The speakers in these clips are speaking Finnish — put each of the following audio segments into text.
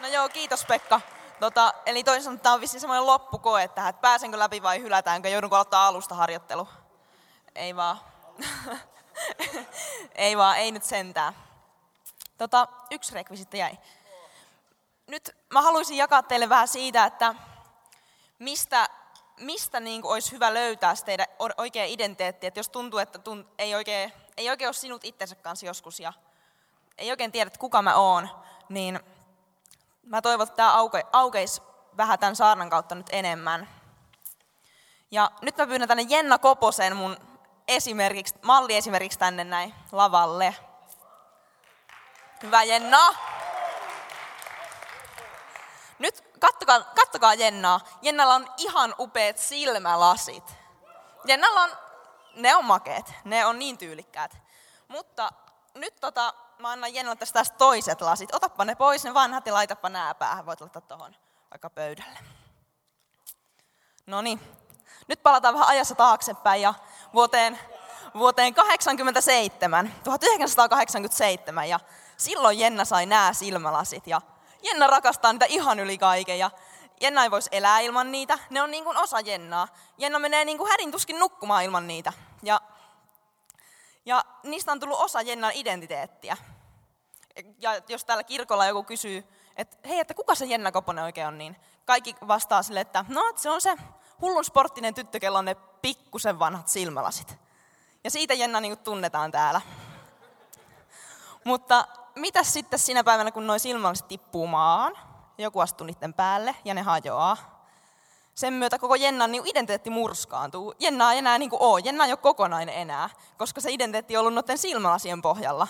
No joo, kiitos Pekka. Tota, eli toisin sanoen tämä on vissiin semmoinen loppukoe tähän, että pääsenkö läpi vai hylätäänkö, joudunko aloittaa alusta harjoittelu. Ei vaan. ei vaan, ei nyt sentään. Tota, yksi rekvisitti jäi. Nyt mä haluaisin jakaa teille vähän siitä, että mistä, mistä niin kuin olisi hyvä löytää teidän oikea identiteetti. Että jos tuntuu, että tunt, ei, oikein, ei oikein ole sinut itsensä kanssa joskus ja ei oikein tiedä, kuka mä oon, niin mä toivon, että tämä auke, aukeisi vähän tämän saarnan kautta nyt enemmän. Ja nyt mä pyydän tänne Jenna Koposen mun esimerkiksi, malli esimerkiksi tänne näin lavalle. Hyvä Jenna. Nyt kattokaa, kattokaa Jennaa. Jennalla on ihan upeat silmälasit. Jennalla on, ne on makeet, ne on niin tyylikkäät. Mutta nyt tota, mä annan Jennalle tästä, tästä toiset lasit. Otappa ne pois, ne vanhat ja laitapa nää päähän. Voit laittaa tuohon vaikka pöydälle. No niin, nyt palataan vähän ajassa taaksepäin ja vuoteen, vuoteen 87, 1987. Ja silloin Jenna sai nämä silmälasit ja Jenna rakastaa niitä ihan yli kaiken ja Jenna ei voisi elää ilman niitä. Ne on niin kuin osa Jennaa. Jenna menee niin kuin hädintuskin nukkumaan ilman niitä. Ja, ja niistä on tullut osa Jennan identiteettiä. Ja jos täällä kirkolla joku kysyy, että hei, että kuka se Jenna Koponen oikein on, niin kaikki vastaa sille, että no, se on se hullun sporttinen tyttö, kello on ne pikkusen vanhat silmälasit. Ja siitä Jenna niin tunnetaan täällä. Mutta mitä sitten siinä päivänä, kun noin silmälasit tippuu maahan, joku astuu niiden päälle ja ne hajoaa. Sen myötä koko Jennan niin identiteetti murskaantuu. Jenna ei enää niin kuin ole. Jenna ei ole kokonainen enää, koska se identiteetti on ollut noiden silmälasien pohjalla.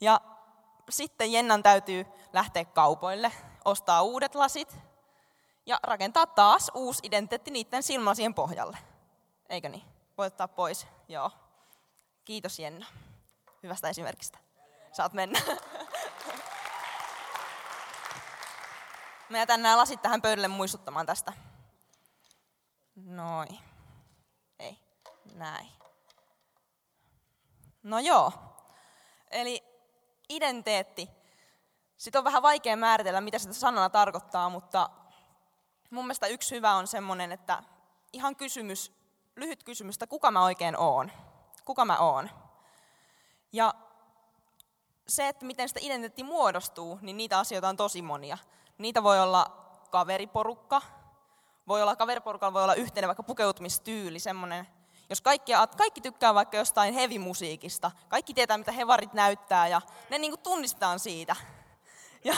Ja sitten Jennan täytyy lähteä kaupoille, ostaa uudet lasit ja rakentaa taas uusi identiteetti niiden silmälasien pohjalle. Eikö niin? Voit ottaa pois. Joo. Kiitos Jenna hyvästä esimerkistä. Saat mennä. Mä jätän nämä lasit tähän pöydälle muistuttamaan tästä. Noin. Ei. Näin. No joo. Eli identiteetti. Sitten on vähän vaikea määritellä, mitä sitä sanana tarkoittaa, mutta mun mielestä yksi hyvä on semmoinen, että ihan kysymys, lyhyt kysymys, että kuka mä oikein oon? Kuka mä oon? Ja se, että miten sitä identiteetti muodostuu, niin niitä asioita on tosi monia. Niitä voi olla kaveriporukka, voi olla kaveriporukalla voi olla yhteinen vaikka pukeutumistyyli, semmoinen, jos kaikki, kaikki tykkää vaikka jostain heavy-musiikista, kaikki tietää mitä hevarit näyttää ja ne niin kuin tunnistetaan siitä. Ja,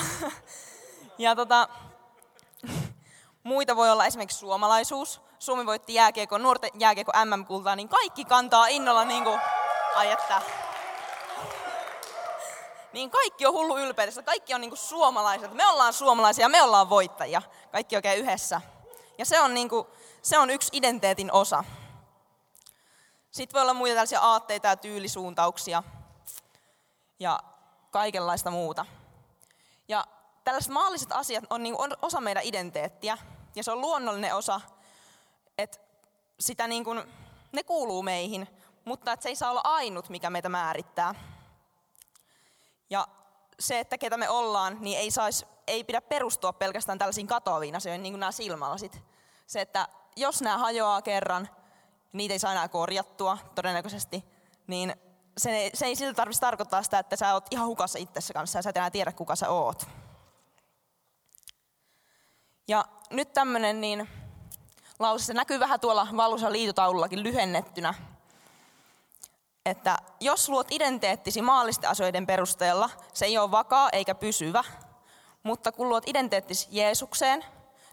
ja tota, muita voi olla esimerkiksi suomalaisuus. Suomi voitti jääkiekko, nuorten jääkiekko MM-kultaa, niin kaikki kantaa innolla niin kuin, ai että, niin kaikki on hullu ylpeydessä. Kaikki on niin kuin suomalaiset. Me ollaan suomalaisia, me ollaan voittajia. Kaikki oikein yhdessä. Ja se on, niin kuin, se on yksi identiteetin osa. Sitten voi olla muita tällaisia aatteita ja tyylisuuntauksia ja kaikenlaista muuta. Ja tällaiset maalliset asiat on niin osa meidän identiteettiä ja se on luonnollinen osa, että sitä niin kuin, ne kuuluu meihin, mutta että se ei saa olla ainut, mikä meitä määrittää. Ja se, että ketä me ollaan, niin ei, sais, ei pidä perustua pelkästään tällaisiin katoaviin asioihin, niin kuin nämä silmälasit. Se, että jos nämä hajoaa kerran, niitä ei saa enää korjattua todennäköisesti, niin se, se ei siltä tarvitse tarkoittaa sitä, että sä oot ihan hukassa itsessä kanssa ja sä et enää tiedä, kuka sä oot. Ja nyt tämmöinen niin, lause, se näkyy vähän tuolla valusa liitotaulullakin lyhennettynä, että jos luot identiteettisi maallisten asioiden perusteella, se ei ole vakaa eikä pysyvä, mutta kun luot identiteettisi Jeesukseen,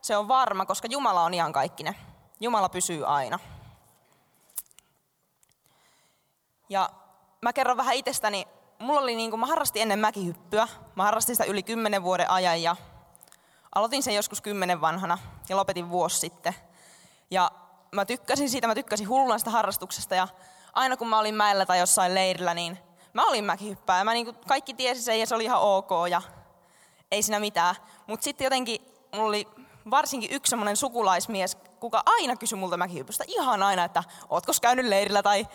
se on varma, koska Jumala on iankaikkinen. Jumala pysyy aina. Ja mä kerron vähän itsestäni. Mulla oli niin kuin, mä harrastin ennen mäkihyppyä. Mä harrastin sitä yli kymmenen vuoden ajan ja aloitin sen joskus kymmenen vanhana ja lopetin vuosi sitten. Ja mä tykkäsin siitä, mä tykkäsin hulluna harrastuksesta ja aina kun mä olin mäellä tai jossain leirillä, niin mä olin mäkihyppää. Mä niin kaikki tiesi sen ja se oli ihan ok ja ei siinä mitään. Mutta sitten jotenkin mulla oli varsinkin yksi semmoinen sukulaismies, kuka aina kysyi multa mäkihypystä ihan aina, että ootko käynyt leirillä tai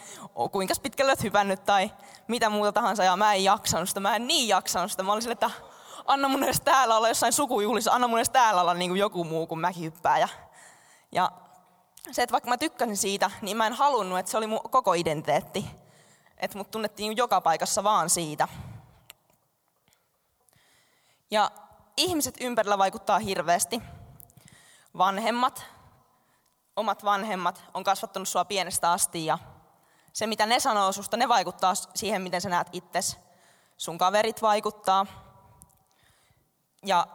kuinka pitkälle olet hypännyt tai mitä muuta tahansa. Ja mä en jaksanut sitä, mä en niin jaksanut sitä. Mä olin sille, että anna mun edes täällä olla jossain sukujuhlissa, anna mun edes täällä olla niin kuin joku muu kuin mäkihyppääjä. Ja se, että vaikka mä tykkäsin siitä, niin mä en halunnut, että se oli mun koko identiteetti. Että mut tunnettiin joka paikassa vaan siitä. Ja ihmiset ympärillä vaikuttaa hirveästi. Vanhemmat, omat vanhemmat on kasvattanut sua pienestä asti ja se mitä ne sanoo susta, ne vaikuttaa siihen, miten sä näet itses. Sun kaverit vaikuttaa ja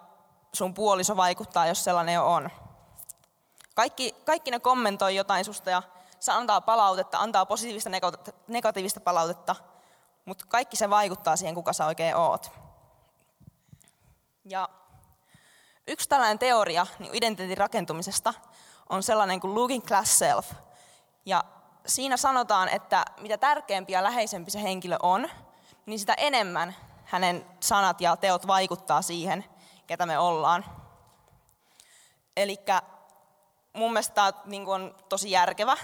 sun puoliso vaikuttaa, jos sellainen jo on. Kaikki, kaikki ne kommentoi jotain susta ja se antaa palautetta, antaa positiivista negatiivista palautetta, mutta kaikki se vaikuttaa siihen, kuka sä oikein oot. Ja yksi tällainen teoria niin identiteetin rakentumisesta on sellainen kuin looking class self. Ja siinä sanotaan, että mitä tärkeämpi ja läheisempi se henkilö on, niin sitä enemmän hänen sanat ja teot vaikuttaa siihen, ketä me ollaan. Eli mun mielestä tämä niin on tosi järkevä,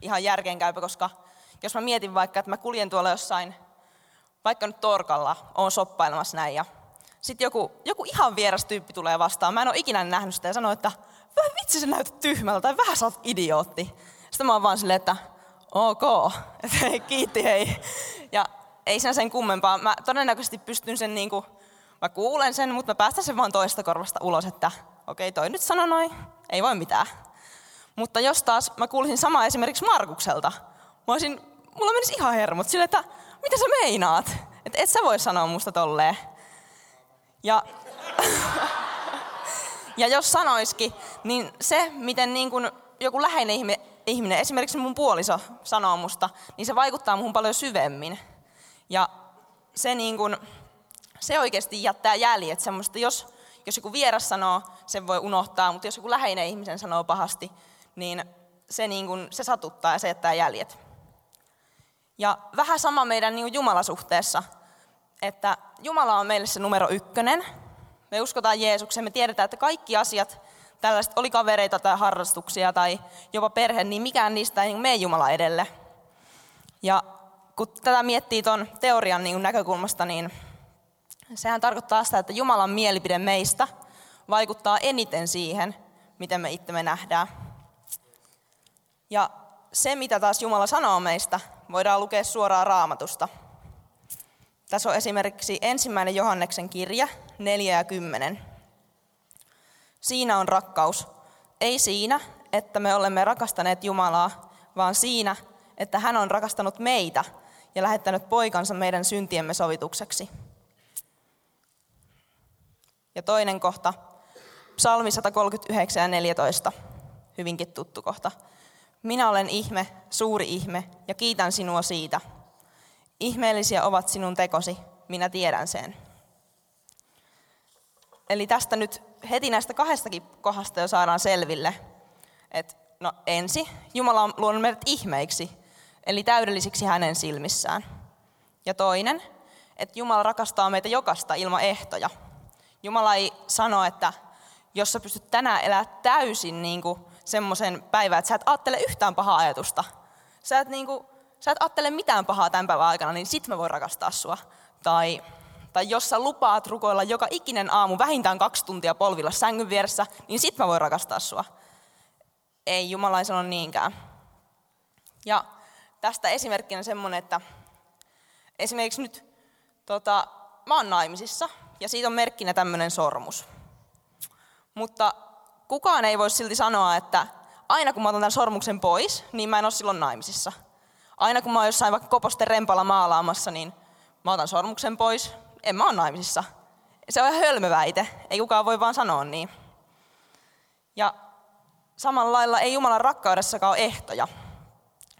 ihan järkeenkäypä, koska jos mä mietin vaikka, että mä kuljen tuolla jossain, vaikka nyt torkalla, oon soppailemassa näin ja sitten joku, joku ihan vieras tyyppi tulee vastaan. Mä en ole ikinä nähnyt sitä ja sanoo, että vähän vitsi se näytät tyhmältä tai vähän sä oot idiootti. Sitten mä oon vaan silleen, että ok, että kiitti hei. Ja ei sen sen kummempaa. Mä todennäköisesti pystyn sen niinku, mä kuulen sen, mutta mä päästän sen vaan toista korvasta ulos, että okei, toi nyt sano noin, ei voi mitään. Mutta jos taas mä kuulisin sama esimerkiksi Markukselta, mä olisin, mulla menisi ihan hermot sille, että mitä sä meinaat? Että et sä voi sanoa musta tolleen. Ja, ja jos sanoiskin, niin se, miten niin kun joku läheinen ihminen, esimerkiksi mun puoliso sanoo musta, niin se vaikuttaa muhun paljon syvemmin. Ja se, niin kun, se oikeasti jättää jäljet semmoista, jos, jos joku vieras sanoo, sen voi unohtaa, mutta jos joku läheinen ihmisen sanoo pahasti, niin se, niin kun, se satuttaa ja se jättää jäljet. Ja vähän sama meidän niin Jumalasuhteessa, että Jumala on meille se numero ykkönen. Me uskotaan Jeesukseen, me tiedetään, että kaikki asiat, tällaiset oli kavereita tai harrastuksia tai jopa perhe, niin mikään niistä ei mene Jumala edelle. Ja kun tätä miettii tuon teorian niin näkökulmasta, niin sehän tarkoittaa sitä, että Jumalan mielipide meistä vaikuttaa eniten siihen, miten me itse me nähdään. Ja se, mitä taas Jumala sanoo meistä, voidaan lukea suoraan raamatusta. Tässä on esimerkiksi ensimmäinen Johanneksen kirja, 4 ja 10. Siinä on rakkaus. Ei siinä, että me olemme rakastaneet Jumalaa, vaan siinä, että hän on rakastanut meitä ja lähettänyt poikansa meidän syntiemme sovitukseksi. Ja toinen kohta, psalmi 139 ja 14, hyvinkin tuttu kohta. Minä olen ihme, suuri ihme, ja kiitän sinua siitä. Ihmeellisiä ovat sinun tekosi, minä tiedän sen. Eli tästä nyt heti näistä kahdestakin kohdasta jo saadaan selville, että no ensi, Jumala on luonut meidät ihmeiksi, eli täydellisiksi hänen silmissään. Ja toinen, että Jumala rakastaa meitä jokasta ilman ehtoja. Jumala ei sano, että jos sä pystyt tänään elää täysin niin kuin semmoisen päivän, että sä et ajattele yhtään pahaa ajatusta. Sä et, niin kuin, sä et ajattele mitään pahaa tämän päivän aikana, niin sit mä voin rakastaa sua. Tai, tai jos sä lupaat rukoilla joka ikinen aamu vähintään kaksi tuntia polvilla sängyn vieressä, niin sit mä voin rakastaa sua. Ei, Jumala ei sano niinkään. Ja tästä esimerkkinä semmonen, että esimerkiksi nyt tota, mä oon naimisissa ja siitä on merkkinä tämmöinen sormus. Mutta kukaan ei voi silti sanoa, että aina kun mä otan tämän sormuksen pois, niin mä en ole silloin naimisissa. Aina kun mä oon jossain vaikka koposten rempalla maalaamassa, niin mä otan sormuksen pois, en mä ole naimisissa. Se on ihan hölmöväite, ei kukaan voi vaan sanoa niin. Ja samalla lailla ei Jumalan rakkaudessakaan ole ehtoja.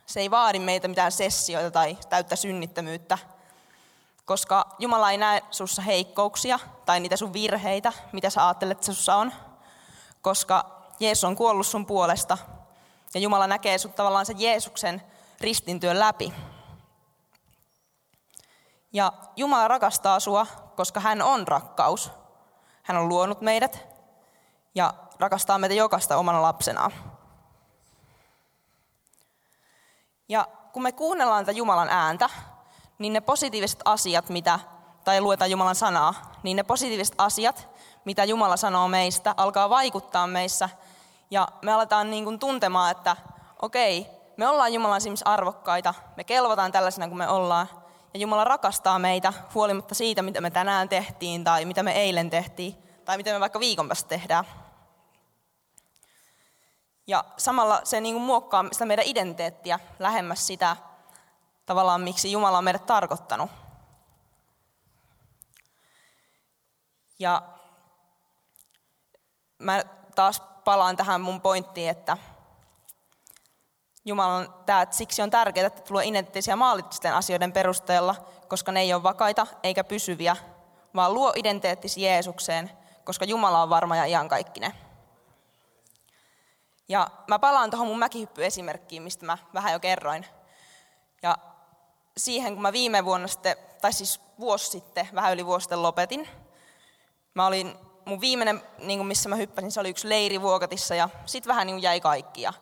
Se ei vaadi meitä mitään sessioita tai täyttä synnittömyyttä, koska Jumala ei näe sussa heikkouksia tai niitä sun virheitä, mitä sä ajattelet, että sussa on, koska Jeesus on kuollut sun puolesta ja Jumala näkee sut tavallaan sen Jeesuksen ristintyön läpi. Ja Jumala rakastaa sua, koska hän on rakkaus. Hän on luonut meidät ja rakastaa meitä jokaista omana lapsenaan. Ja kun me kuunnellaan tätä Jumalan ääntä, niin ne positiiviset asiat, mitä tai luetaan Jumalan sanaa, niin ne positiiviset asiat, mitä Jumala sanoo meistä, alkaa vaikuttaa meissä. Ja me aletaan niin kuin tuntemaan, että okei, me ollaan Jumalan silmissä arvokkaita, me kelvataan tällaisena kuin me ollaan. Ja Jumala rakastaa meitä huolimatta siitä, mitä me tänään tehtiin tai mitä me eilen tehtiin tai mitä me vaikka viikon päästä tehdään. Ja samalla se niin kuin muokkaa sitä meidän identiteettiä lähemmäs sitä tavallaan, miksi Jumala on meidät tarkoittanut. Ja mä taas palaan tähän mun pointtiin, että Jumalan tämä, että siksi on tärkeää, että tulee identiteettisiä maallisten asioiden perusteella, koska ne ei ole vakaita eikä pysyviä, vaan luo identiteettisi Jeesukseen, koska Jumala on varma ja iankaikkinen. Ja mä palaan tuohon mun mäkihyppyesimerkkiin, mistä mä vähän jo kerroin. Ja siihen, kun mä viime vuonna sitten, tai siis vuosi sitten, vähän yli vuosi sitten lopetin. Mä olin, mun viimeinen, niin kuin missä mä hyppäsin, se oli yksi leiri Vuokatissa ja sitten vähän niin jäi kaikki. Ja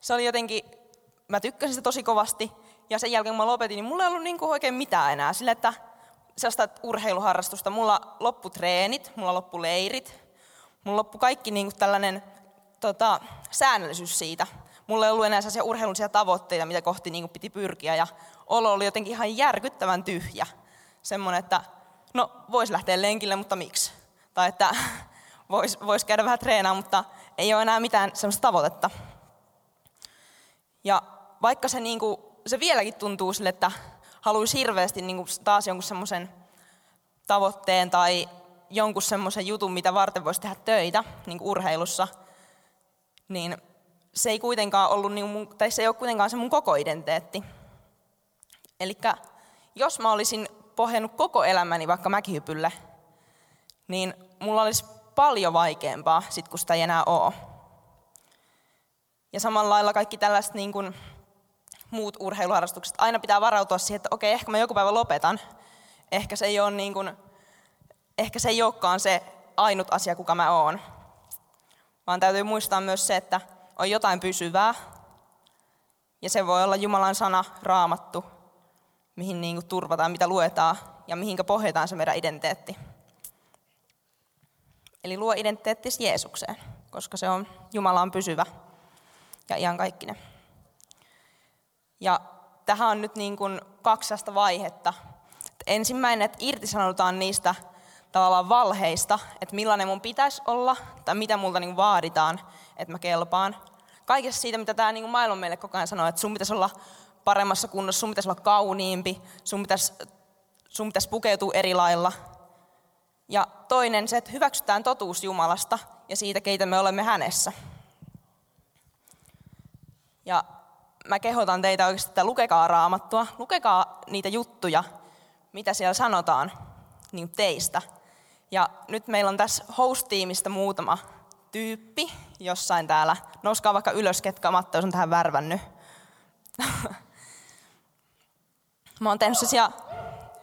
se oli jotenkin, mä tykkäsin sitä tosi kovasti. Ja sen jälkeen kun mä lopetin, niin mulla ei ollut niin kuin oikein mitään enää. Sillä, että sellaista urheiluharrastusta, mulla loppu treenit, mulla loppu leirit, mulla loppu kaikki niin kuin tällainen tota, säännöllisyys siitä. Mulla ei ollut enää sellaisia urheilullisia tavoitteita, mitä kohti niin kuin piti pyrkiä. Ja olo oli jotenkin ihan järkyttävän tyhjä. Semmoinen, että no vois lähteä lenkille, mutta miksi? Tai että vois, vois käydä vähän treenaa, mutta ei ole enää mitään semmoista tavoitetta. Ja vaikka se, niin kuin, se vieläkin tuntuu sille, että haluaisi hirveästi niin kuin taas jonkun semmoisen tavoitteen tai jonkun semmoisen jutun, mitä varten voisi tehdä töitä niin kuin urheilussa, niin se ei kuitenkaan ollut, niin tai se ei ole kuitenkaan se mun koko identiteetti. Eli jos mä olisin pohjannut koko elämäni vaikka mäkihypylle, niin mulla olisi paljon vaikeampaa, sit kun sitä ei enää ole. Ja samalla lailla kaikki tällaiset niin kuin muut urheiluharrastukset, aina pitää varautua siihen, että okei, ehkä mä joku päivä lopetan. Ehkä se ei, ole niin kuin, ehkä se ei olekaan se ainut asia, kuka mä oon. Vaan täytyy muistaa myös se, että on jotain pysyvää. Ja se voi olla Jumalan sana, raamattu, mihin niin kuin turvataan, mitä luetaan ja mihinkä pohjataan se meidän identiteetti. Eli luo identiteettis Jeesukseen, koska se on, Jumala on pysyvä ja iankaikkinen. Ja tähän on nyt niin kuin kaksi vaihetta. Ensimmäinen, että irtisanoudutaan niistä tavallaan valheista, että millainen mun pitäisi olla tai mitä multa niin vaaditaan, että mä kelpaan. Kaikessa siitä, mitä tämä niin maailma meille koko ajan sanoo, että sun pitäisi olla paremmassa kunnossa, sun pitäisi olla kauniimpi, sun pitäisi, sun pitäisi pukeutua eri lailla. Ja toinen se, että hyväksytään totuus Jumalasta ja siitä, keitä me olemme hänessä. Ja mä kehotan teitä oikeasti, että lukekaa raamattua, lukekaa niitä juttuja, mitä siellä sanotaan niin teistä. Ja nyt meillä on tässä host-tiimistä muutama tyyppi jossain täällä. Nouskaa vaikka ylös, ketkä Matteus on tähän värvännyt. Mä oon tehnyt sellaisia,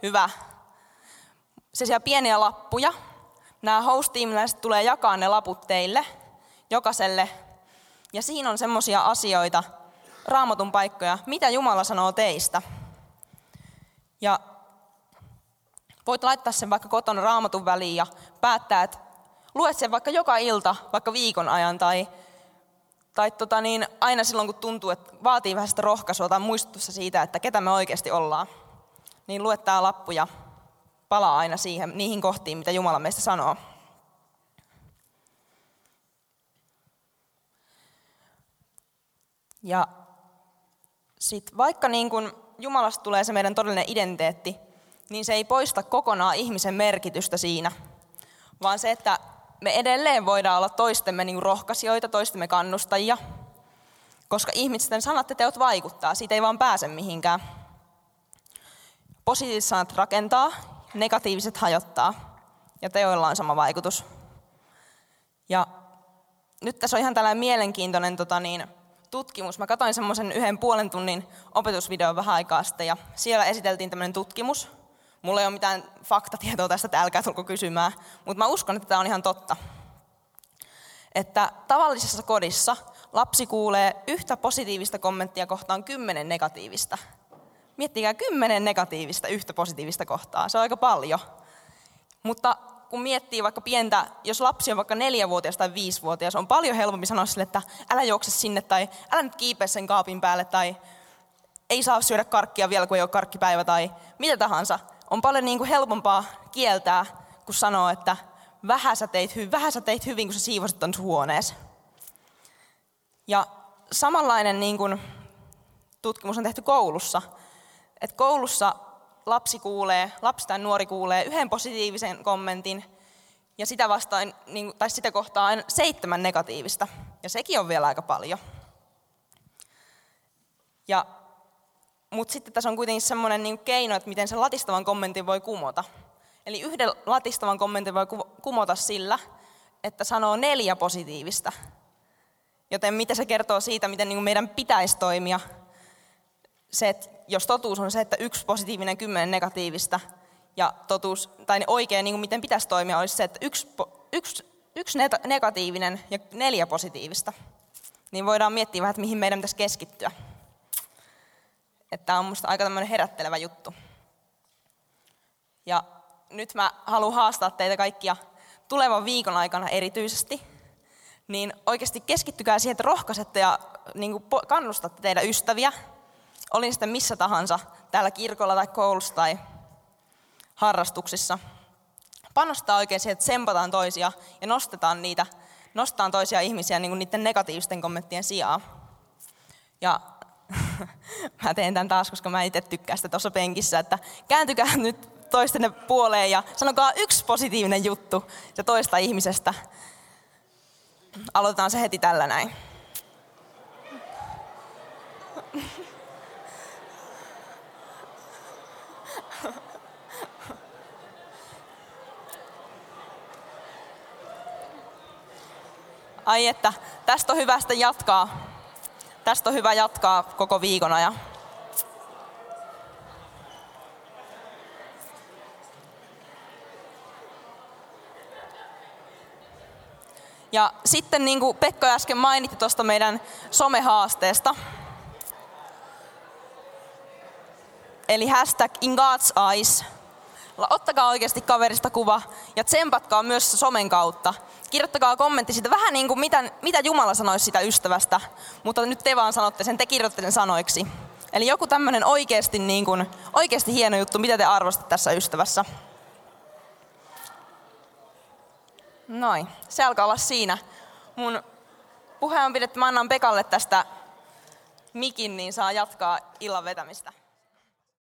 hyvä, sellaisia pieniä lappuja. Nämä host tulee jakaa ne laput teille, jokaiselle. Ja siinä on semmoisia asioita, raamatun paikkoja, mitä Jumala sanoo teistä. Ja voit laittaa sen vaikka kotona raamatun väliin ja päättää, että luet sen vaikka joka ilta, vaikka viikon ajan tai, tai tota niin, aina silloin, kun tuntuu, että vaatii vähän sitä rohkaisua tai muistutusta siitä, että ketä me oikeasti ollaan. Niin luet tämä lappu ja palaa aina siihen, niihin kohtiin, mitä Jumala meistä sanoo. Ja sit vaikka niin kun Jumalasta tulee se meidän todellinen identiteetti, niin se ei poista kokonaan ihmisen merkitystä siinä, vaan se, että me edelleen voidaan olla toistemme niin rohkaisijoita, toistemme kannustajia, koska ihmisten sanat ja teot vaikuttaa, siitä ei vaan pääse mihinkään. Positiiviset sanat rakentaa, negatiiviset hajottaa, ja teoilla on sama vaikutus. Ja nyt tässä on ihan tällainen mielenkiintoinen tota niin, tutkimus. Mä katsoin semmoisen yhden puolen tunnin opetusvideon vähän aikaa sitten, ja siellä esiteltiin tämmöinen tutkimus, Mulla ei ole mitään faktatietoa tästä, että älkää tulko kysymään, mutta mä uskon, että tämä on ihan totta. Että tavallisessa kodissa lapsi kuulee yhtä positiivista kommenttia kohtaan kymmenen negatiivista. Miettikää kymmenen negatiivista yhtä positiivista kohtaa. Se on aika paljon. Mutta kun miettii vaikka pientä, jos lapsi on vaikka neljävuotias tai viisivuotias, on paljon helpompi sanoa sille, että älä juokse sinne tai älä nyt kiipeä sen kaapin päälle tai ei saa syödä karkkia vielä, kun ei ole karkkipäivä tai mitä tahansa. On paljon niin kuin helpompaa kieltää, kun sanoo, että vähän sä teit, hy- vähän sä teit hyvin, kun sä siivosit ton huoneessa. Ja samanlainen niin kuin, tutkimus on tehty koulussa. Et koulussa lapsi kuulee, lapsi tai nuori kuulee yhden positiivisen kommentin ja sitä vastaan, niin, tai sitä kohtaa aina seitsemän negatiivista. Ja sekin on vielä aika paljon. Ja, mutta sitten tässä on kuitenkin semmoinen niin keino, että miten sen latistavan kommentin voi kumota. Eli yhden latistavan kommentin voi kumota sillä, että sanoo neljä positiivista. Joten mitä se kertoo siitä, miten niin meidän pitäisi toimia se, että jos totuus on se, että yksi positiivinen, kymmenen negatiivista, ja totuus, tai oikein niin miten pitäisi toimia, olisi se, että yksi, yksi, yksi negatiivinen ja neljä positiivista. Niin voidaan miettiä vähän, että mihin meidän pitäisi keskittyä. Että tämä on minusta aika tämmöinen herättelevä juttu. Ja nyt mä haluan haastaa teitä kaikkia tulevan viikon aikana erityisesti, niin oikeasti keskittykää siihen, että rohkaisette ja niin kuin kannustatte teidän ystäviä, olin sitten missä tahansa, täällä kirkolla tai koulussa tai harrastuksissa. Panostaa oikein siihen, että sempataan toisia ja nostetaan niitä, nostetaan toisia ihmisiä niin kuin niiden negatiivisten kommenttien sijaan. Ja mä teen tämän taas, koska mä itse tykkään sitä tuossa penkissä, että kääntykää nyt toistenne puoleen ja sanokaa yksi positiivinen juttu ja toista ihmisestä. Aloitetaan se heti tällä näin. Ai että, tästä on hyvä sitten jatkaa. Tästä on hyvä jatkaa koko viikon ajan. Ja sitten niin kuin Pekka äsken mainitti tuosta meidän somehaasteesta. Eli hashtag in God's eyes. Ottakaa oikeasti kaverista kuva ja tsempatkaa myös somen kautta kirjoittakaa kommentti siitä vähän niin kuin mitä, mitä Jumala sanoisi sitä ystävästä, mutta nyt te vaan sanotte sen, te kirjoitte sen sanoiksi. Eli joku tämmöinen oikeasti, niin kuin, oikeasti hieno juttu, mitä te arvostatte tässä ystävässä. Noin, se alkaa olla siinä. Mun puhe on pidetty, mä annan Pekalle tästä mikin, niin saa jatkaa illan vetämistä.